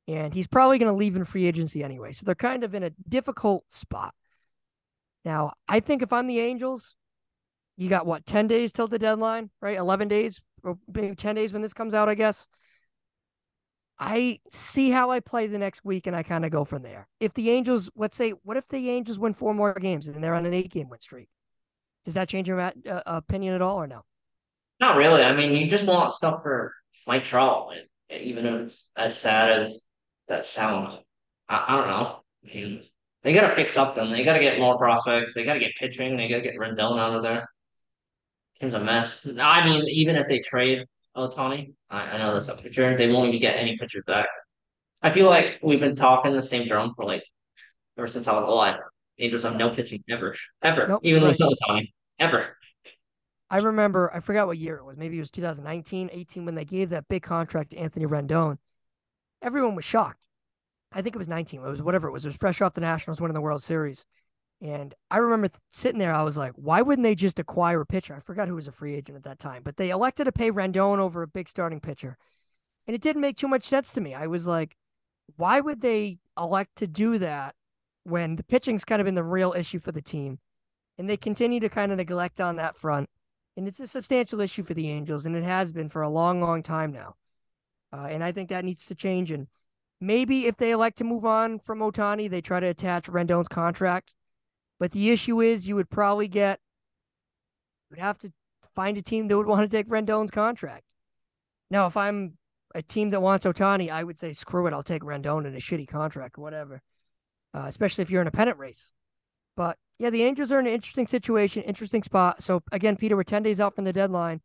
And he's probably going to leave in free agency anyway. So they're kind of in a difficult spot. Now, I think if I'm the Angels, you got what, 10 days till the deadline, right? 11 days, or maybe 10 days when this comes out, I guess. I see how I play the next week and I kind of go from there. If the Angels, let's say, what if the Angels win four more games and they're on an eight game win streak? Does that change your uh, opinion at all or no? Not really. I mean, you just want stuff for Mike Trout, even if it's as sad as that sounds. I, I don't know. I mean, they got to fix something. They got to get more prospects. They got to get pitching. They got to get Rendon out of there. Seems a mess. I mean, even if they trade Ohtani, I, I know that's a pitcher. They won't even get any pitchers back. I feel like we've been talking the same drum for like ever since I was alive. Angels have no pitching ever, ever, nope, even right. with Ohtani, ever. I remember, I forgot what year it was. Maybe it was 2019, 18, when they gave that big contract to Anthony Rendon. Everyone was shocked. I think it was 19. It was whatever it was. It was fresh off the Nationals winning the World Series. And I remember th- sitting there, I was like, why wouldn't they just acquire a pitcher? I forgot who was a free agent at that time, but they elected to pay Rendon over a big starting pitcher. And it didn't make too much sense to me. I was like, why would they elect to do that when the pitching's kind of been the real issue for the team? And they continue to kind of neglect on that front and it's a substantial issue for the Angels, and it has been for a long, long time now. Uh, and I think that needs to change. And maybe if they elect to move on from Ohtani, they try to attach Rendon's contract. But the issue is, you would probably get, you would have to find a team that would want to take Rendon's contract. Now, if I'm a team that wants Ohtani, I would say, screw it, I'll take Rendon in a shitty contract whatever, uh, especially if you're in a pennant race. But yeah, the Angels are in an interesting situation, interesting spot. So again, Peter, we're 10 days out from the deadline.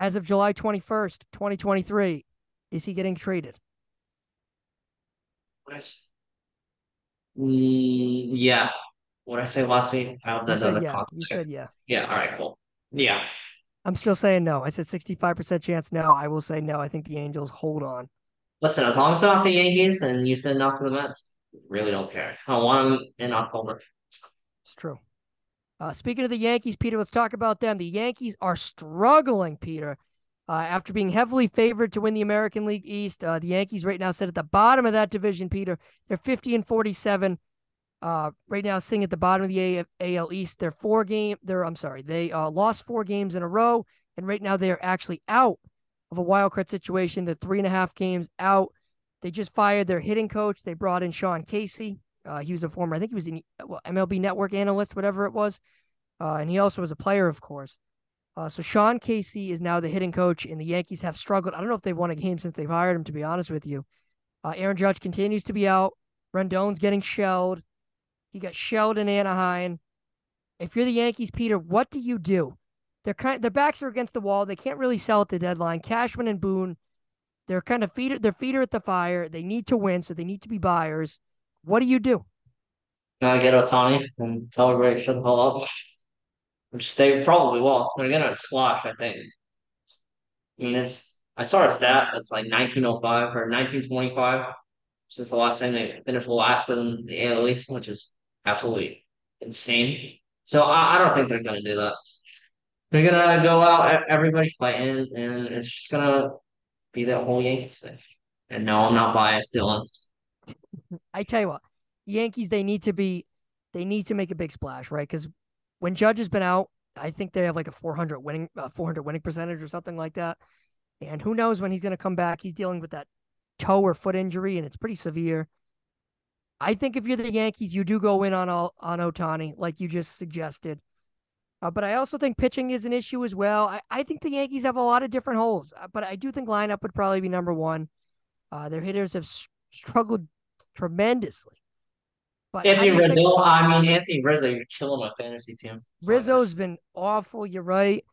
As of July 21st, 2023, Is he getting traded? Is? Mm, yeah. What I say last week? I hope You that said doesn't yeah. You said yeah. Yeah. All right. Cool. Yeah. I'm still saying no. I said 65% chance no. I will say no. I think the Angels hold on. Listen, as long as not the Yankees and you said not to the Mets, really don't care. I want them in October. It's true. Uh, speaking of the Yankees, Peter, let's talk about them. The Yankees are struggling, Peter. Uh, after being heavily favored to win the American League East, uh, the Yankees right now sit at the bottom of that division, Peter. They're 50 and 47. Uh, right now, sitting at the bottom of the A- AL East. They're four game. They're I'm sorry. They uh, lost four games in a row, and right now they are actually out of a wild card situation. They're three and a half games out. They just fired their hitting coach. They brought in Sean Casey. Uh, he was a former, I think he was an MLB Network analyst, whatever it was, uh, and he also was a player, of course. Uh, so Sean Casey is now the hitting coach, and the Yankees have struggled. I don't know if they've won a game since they've hired him. To be honest with you, uh, Aaron Judge continues to be out. Rendon's getting shelled. He got shelled in Anaheim. If you're the Yankees, Peter, what do you do? They're kind their backs are against the wall. They can't really sell at the deadline. Cashman and Boone, they're kind of feeder their feeder at the fire. They need to win, so they need to be buyers. What do you do? Now get Ohtani and tell everybody shut the hell up. (laughs) Which they probably will. They're gonna squash, I think. I mean, it's I saw a stat that's like 1905 or 1925 since the last time they finished last in the AL which is absolutely insane. So I, I don't think they're gonna do that. They're gonna go out, everybody's fighting, and it's just gonna be that whole Yankees thing. And no, I'm not biased, Dylan. I tell you what, Yankees they need to be they need to make a big splash, right? Because when Judge has been out, I think they have like a 400 winning uh, 400 winning percentage or something like that. And who knows when he's going to come back? He's dealing with that toe or foot injury, and it's pretty severe. I think if you're the Yankees, you do go in on all, on Ohtani, like you just suggested. Uh, but I also think pitching is an issue as well. I, I think the Yankees have a lot of different holes, uh, but I do think lineup would probably be number one. Uh, their hitters have struggled tremendously. But Anthony do you fix- Rizzo, I mean Anthony Rizzo, you're killing my fantasy team. It's Rizzo's been awful. You're right.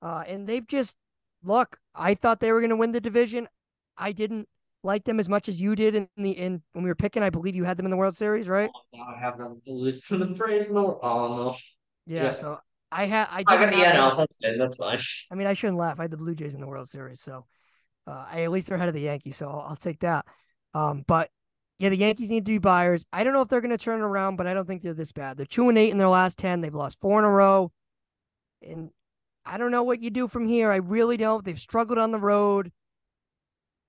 Uh, and they've just look. I thought they were going to win the division. I didn't like them as much as you did in the in when we were picking. I believe you had them in the World Series, right? Oh, I have them lose to the Braves. No, oh no, Yeah. Yeah. So I had I I didn't got the NL. That's good. That's fine. (laughs) I mean, I shouldn't laugh. I had the Blue Jays in the World Series, so uh, I at least they're ahead of the Yankees, so I'll, I'll take that. Um, but yeah, the Yankees need to be buyers. I don't know if they're going to turn around, but I don't think they're this bad. They're two and eight in their last ten. They've lost four in a row, and I don't know what you do from here. I really don't. They've struggled on the road.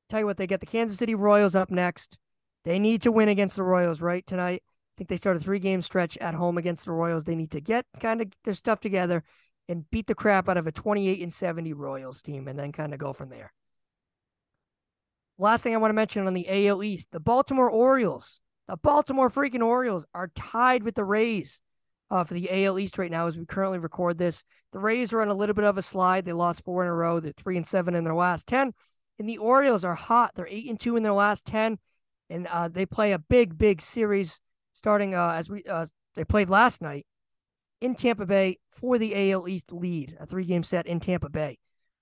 Tell you what, they get the Kansas City Royals up next. They need to win against the Royals right tonight. I think they start a three game stretch at home against the Royals. They need to get kind of their stuff together and beat the crap out of a 28 and 70 Royals team and then kind of go from there. Last thing I want to mention on the AL East, the Baltimore Orioles. The Baltimore freaking Orioles are tied with the Rays uh, for the AL East right now as we currently record this. The Rays are on a little bit of a slide. They lost four in a row. They're three and seven in their last 10. And the Orioles are hot. They're eight and two in their last 10. And uh, they play a big, big series starting uh, as we uh, they played last night in Tampa Bay for the AL East lead, a three game set in Tampa Bay.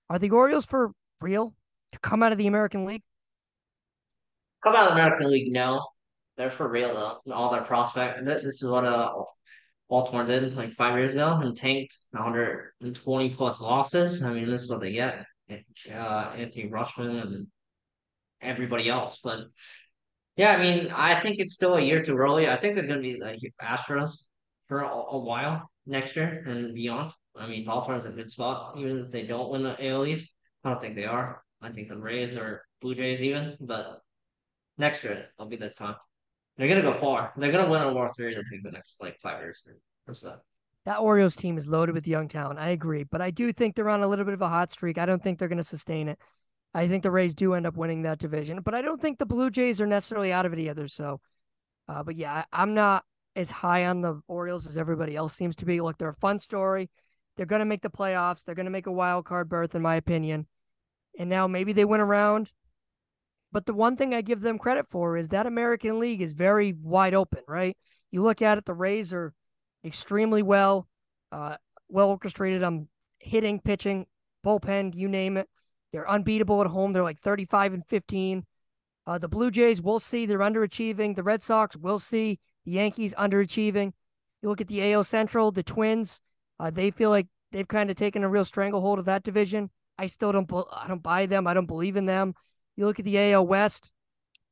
Are the Orioles for real to come out of the American League? Come out of the American League, no. They're for real though. All their prospect. This, this is what uh Baltimore did like five years ago and tanked 120 plus losses. I mean, this is what they get. Uh, Anthony Rutschman and everybody else, but yeah, I mean, I think it's still a year too early. I think they're going to be like Astros for a, a while next year and beyond. I mean, Baltimore's a good spot, even if they don't win the AL East. I don't think they are. I think the Rays or Blue Jays even, but next year I'll be their time. They're gonna go far. They're gonna win a World Series. I think the next like five years or so. That Orioles team is loaded with young talent. I agree, but I do think they're on a little bit of a hot streak. I don't think they're going to sustain it. I think the Rays do end up winning that division, but I don't think the Blue Jays are necessarily out of it either. So, uh, but yeah, I, I'm not as high on the Orioles as everybody else seems to be. Look, they're a fun story. They're going to make the playoffs. They're going to make a wild card berth, in my opinion. And now maybe they win around. But the one thing I give them credit for is that American League is very wide open, right? You look at it, the Rays are extremely well, uh, well orchestrated on hitting, pitching, bullpen, you name it. They're unbeatable at home. They're like 35 and 15. Uh, the Blue Jays, we'll see. They're underachieving. The Red Sox, we'll see. The Yankees, underachieving. You look at the AL Central, the Twins, uh, they feel like they've kind of taken a real stranglehold of that division. I still don't, I don't buy them. I don't believe in them. You look at the AL West,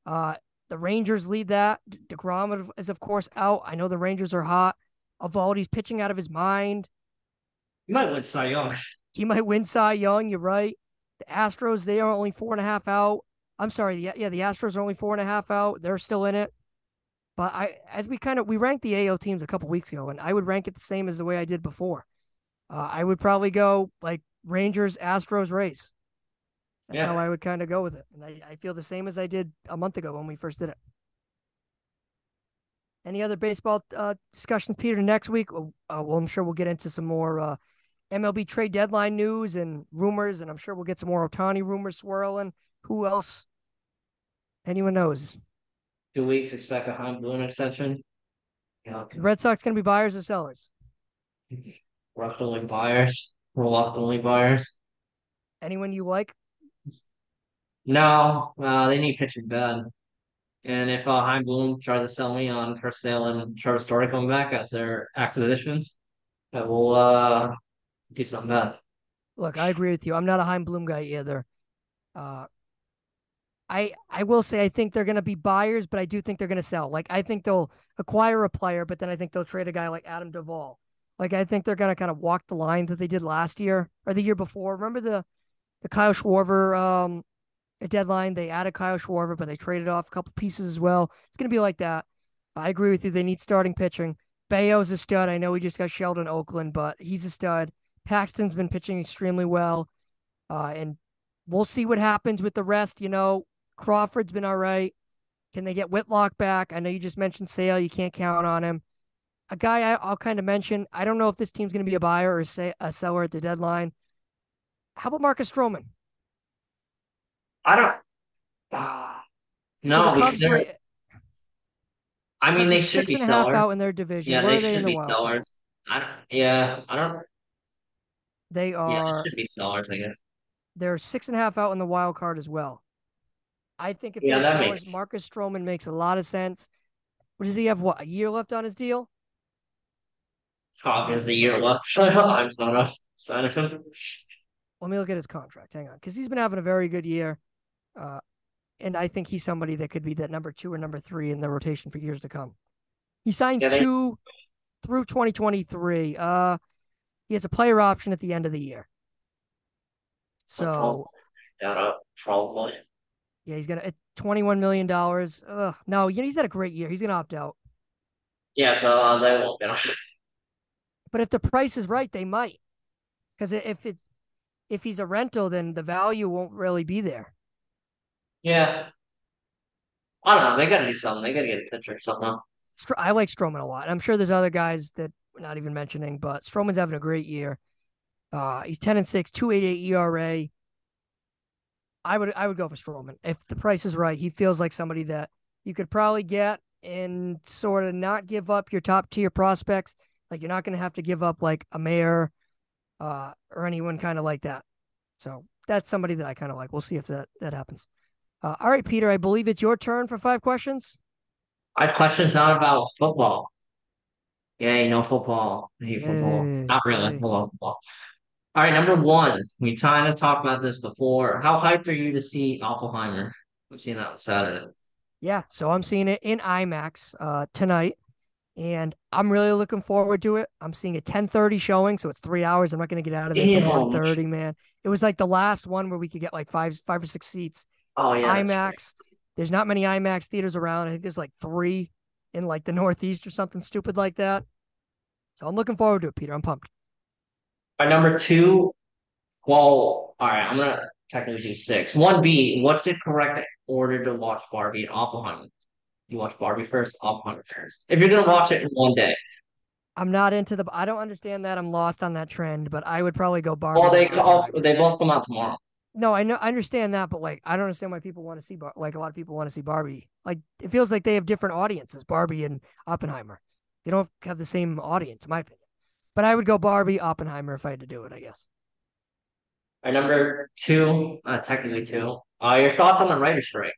uh, the Rangers lead that. DeGrom is, of course, out. I know the Rangers are hot. Eovaldi's pitching out of his mind. He might win Cy Young. He might win Cy Young. You're right. The Astros, they are only four and a half out. I'm sorry. The, yeah, the Astros are only four and a half out. They're still in it. But I, as we kind of we ranked the AL teams a couple weeks ago, and I would rank it the same as the way I did before. Uh, I would probably go like Rangers, Astros, Rays. That's yeah. how I would kind of go with it, and I, I feel the same as I did a month ago when we first did it. Any other baseball uh, discussions, Peter? Next week, uh, well, I'm sure we'll get into some more uh, MLB trade deadline news and rumors, and I'm sure we'll get some more Ohtani rumors swirling. Who else Anyone knows? Two weeks, expect a Chaim Bloom extension. Yeah, Red Sox going to be buyers or sellers? Reluctantly buyers. Reluctantly buyers. Anyone you like? No, uh, they need pitching bad. And if uh, Chaim Bloom tries to sell me on Chris Sale and Trevor Story coming back as their acquisitions, I will uh, do something bad. Look, I agree with you. I'm not a Chaim Bloom guy either. Uh, I I will say I think they're going to be buyers, but I do think they're going to sell. Like I think they'll acquire a player, but then I think they'll trade a guy like Adam Duvall. Like I think they're going to kind of walk the line that they did last year or the year before. Remember the the Kyle Schwarber um deadline? They added Kyle Schwarber, but they traded off a couple pieces as well. It's going to be like that. I agree with you. They need starting pitching. Bello's a stud. I know we just got Sheldon Oakland, but he's a stud. Paxton's been pitching extremely well. Uh, and we'll see what happens with the rest. You know, Crawford's been all right. Can they get Whitlock back? I know you just mentioned Sale. You can't count on him. A guy I, will kind of mention. I don't know if this team's going to be a buyer or say a seller at the deadline. How about Marcus Stroman? I don't. Uh, no, so the are, I mean, they should be and a half out in their division. Yeah, Where they, should they be sellers. I don't. Yeah, I don't. They are. Yeah, they should be sellers, I guess. They're six and a half out in the wild card as well. I think if yeah, that makes... Marcus Stroman makes a lot of sense. What does he have? What a year left on his deal? Talk is a year left. (laughs) I'm not a sign of him. Let me look at his contract. Hang on, because he's been having a very good year, uh, and I think he's somebody that could be that number two or number three in the rotation for years to come. He signed yeah, they... two through 2023. Uh, he has a player option at the end of the year. So, that up, probably. Yeah, he's gonna twenty-one million dollars. No, you know, he's had a great year. He's gonna opt out. Yeah, so uh, they won't be. (laughs) but if the price is right, they might. Because if it's if he's a rental, then the value won't really be there. Yeah. I don't know. They got to do something. They got to get a pitcher or somehow. I like Stroman a lot. I'm sure there's other guys that we're not even mentioning, but Stroman's having a great year. Uh, he's 10 and 6, 288 ERA. I would I would go for Stroman if the price is right. He feels like somebody that you could probably get and sort of not give up your top tier prospects. Like you're not going to have to give up like a Mayer uh, or anyone kind of like that. So that's somebody that I kind of like. We'll see if that that happens. Uh, all right, Peter. I believe it's your turn for five questions. Five questions, not about football. Yay, no football. I hate Yay. football. Not really. football. All right, number one, we kind of talked about this before. How hyped are you to see Oppenheimer? We've seen that on Saturday. Yeah, so I'm seeing it in IMAX uh, tonight, and I'm really looking forward to it. I'm seeing a 10:30 showing, so it's three hours. I'm not going to get out of there until 1:30, man. It was like the last one where we could get like five, five or six seats. Oh yeah, IMAX. There's not many IMAX theaters around. I think there's like three in like the Northeast or something stupid like that. So I'm looking forward to it, Peter. I'm pumped. My number two, well, all right, I'm gonna technically do six. One B, what's the correct order to watch Barbie and Oppenheimer? You watch Barbie first, Oppenheimer first. If you're gonna watch it in one day. I'm not into the. I don't understand that. I'm lost on that trend, but I would probably go Barbie. Well, they all, they both come out tomorrow. No, I know I understand that, but like I don't understand why people want to see Bar- like a lot of people want to see Barbie. Like it feels like they have different audiences, Barbie and Oppenheimer. They don't have the same audience, in my opinion. But I would go Barbie, Oppenheimer if I had to do it, I guess. Our number two, uh, technically two. Uh, your thoughts on the writer's strike?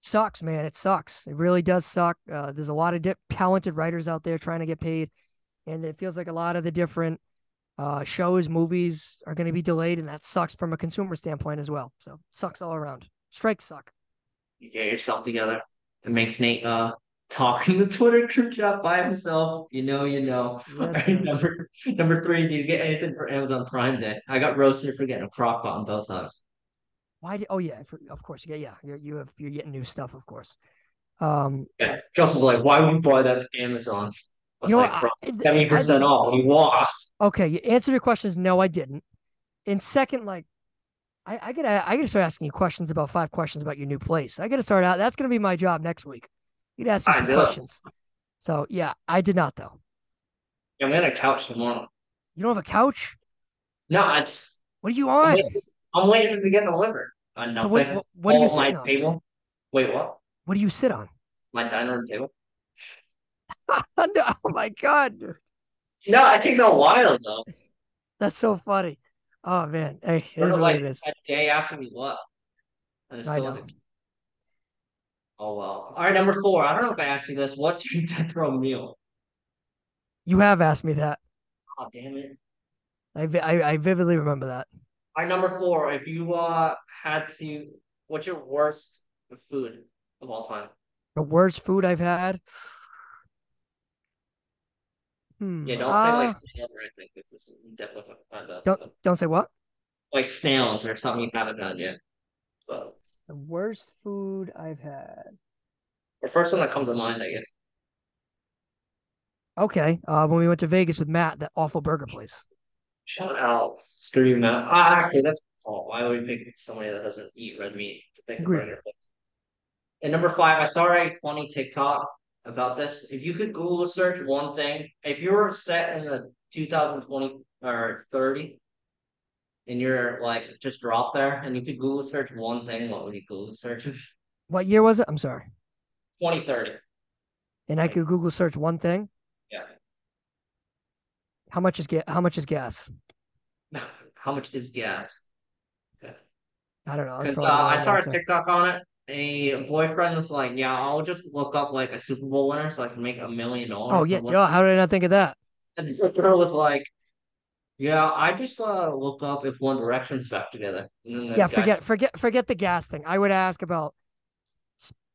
sucks, man. It sucks. It really does suck. Uh, there's a lot of di- talented writers out there trying to get paid, and it feels like a lot of the different uh, shows, movies are going to be delayed, and that sucks from a consumer standpoint as well. So sucks all around. Strikes suck. You get yourself together. It makes Nate uh talk in the Twitter group chat by himself. You know, you know. Yes, (laughs) number number three, do you get anything for Amazon Prime Day? I got roasted for getting a crock pot on both sides. Why? Did, oh yeah, for, of course. Yeah, yeah. You're, you have you're getting new stuff, of course. Um, Yeah. Justin's like, why would you buy that on Amazon? Was You know like, seventy percent off. You lost. okay, you answered your questions. No, I didn't. And second, like, I, I gotta I gotta start asking you questions about five questions about your new place. I gotta start out. That's gonna be my job next week. You'd ask me some questions. So yeah, I did not though. I'm gonna a couch tomorrow. You don't have a couch? No, it's What are you I'm on? waiting, I'm waiting to get delivered. Uh, So nothing. what what, what are you Oh, my on? table. Wait, what? What do you sit on? My dining room table? (laughs) No, oh my god, dude. No, it takes a while though. that's so funny. Oh man, hey, it what like it is. a day after we left. And it still wasn't. Oh well. All right, number four. I don't know if I asked you this. What's your (laughs) death row meal? You have asked me that. Oh damn it. I, vi- I I vividly remember that. All right, number four. If you uh had to, what's your worst food of all time? The worst food I've had. Hmm. Yeah, don't say like uh, snails or anything. This is definitely not don't don't say what. Like snails or something you haven't done yet. But The worst food I've had. the first one that comes to mind, I guess. Okay. Uh, when we went to Vegas with Matt, that awful burger place. Shout out, screw you, Matt. Ah, actually, that's my fault. Why would we pick somebody that doesn't eat red meat to pick a burger? And number five, I saw a funny TikTok about this. If you could Google search one thing, if you were set in the 2020 or 30, and you're like just drop there, and you could Google search one thing, what would you Google search? What year was it? I'm sorry. 2030. And I could Google search one thing. Yeah. How much is ga- How much is gas? (laughs) How much is gas? I don't know. 'Cause, probably uh, I saw a. TikTok on it. A boyfriend was like, "Yeah, I'll just look up like a Super Bowl winner so I can make a million dollars." Oh yeah. yeah, How did I not think of that? And the girl was like, "Yeah, I just uh look up if One Direction's back together." And then the Yeah. Forget forget forget the gas thing. I would ask about.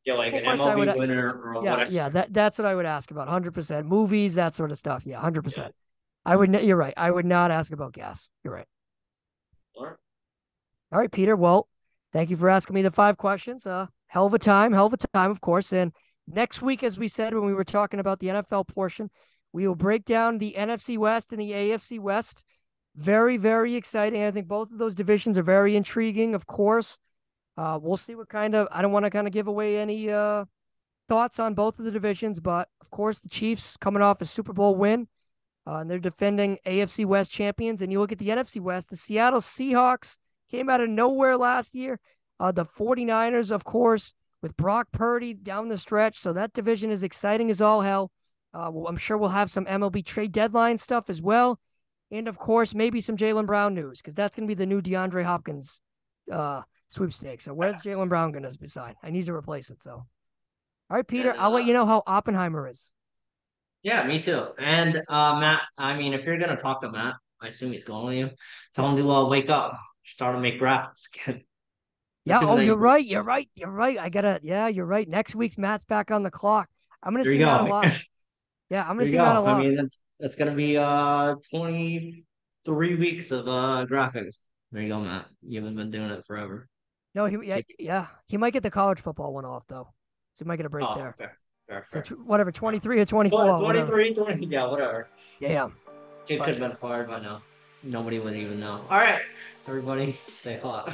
Yeah, like an sports, MLB would- winner or Yeah. whatever. Yeah. That that's what I would ask about. Hundred percent. Movies, that sort of stuff. Yeah. Hundred percent. I would. You're right. I would not ask about gas. You're right. Alright. All right, Peter. Well, thank you for asking me the five questions. Uh, hell of a time, hell of a time, of course. And next week, as we said when we were talking about the NFL portion, we will break down the NFC West and the AFC West. Very, very exciting. I think both of those divisions are very intriguing, of course. Uh, we'll see what kind of, I don't want to kind of give away any uh, thoughts on both of the divisions, but of course, the Chiefs coming off a Super Bowl win. Uh, and they're defending AFC West champions. And you look at the NFC West, the Seattle Seahawks came out of nowhere last year. Uh, the 49ers, of course, with Brock Purdy down the stretch. So that division is exciting as all hell. Uh, well, I'm sure we'll have some MLB trade deadline stuff as well. And of course, maybe some Jaylen Brown news because that's going to be the new DeAndre Hopkins uh, sweepstakes. So where's Jaylen Brown going to be signed? I need to replace it. So, all right, Peter, And, I'll let uh, you know how Oppenheimer is. Yeah, me too. And uh, Matt, I mean, if you're gonna talk to Matt, I assume he's going with you. Tell him to uh, wake up, start to make graphics again. (laughs) Yeah. Oh, you're right. You're right. You're right. I gotta. Yeah, you're right. Next week's Matt's back on the clock. I'm gonna There see Matt a lot. (laughs) Yeah, I'm gonna see go. Matt a lot. I mean, that's, that's gonna be uh 23 weeks of uh graphics. There you go, Matt. You haven't been doing it forever. no, he yeah, yeah he might get the college football one off though, so he might get a break oh, there. fair, fair, So fair. tw- whatever, 23 or 24. Tw- whatever. 23, 20, yeah, whatever. Yeah, yeah. Kid could have been fired by now. Nobody would even know. All right, everybody, stay hot.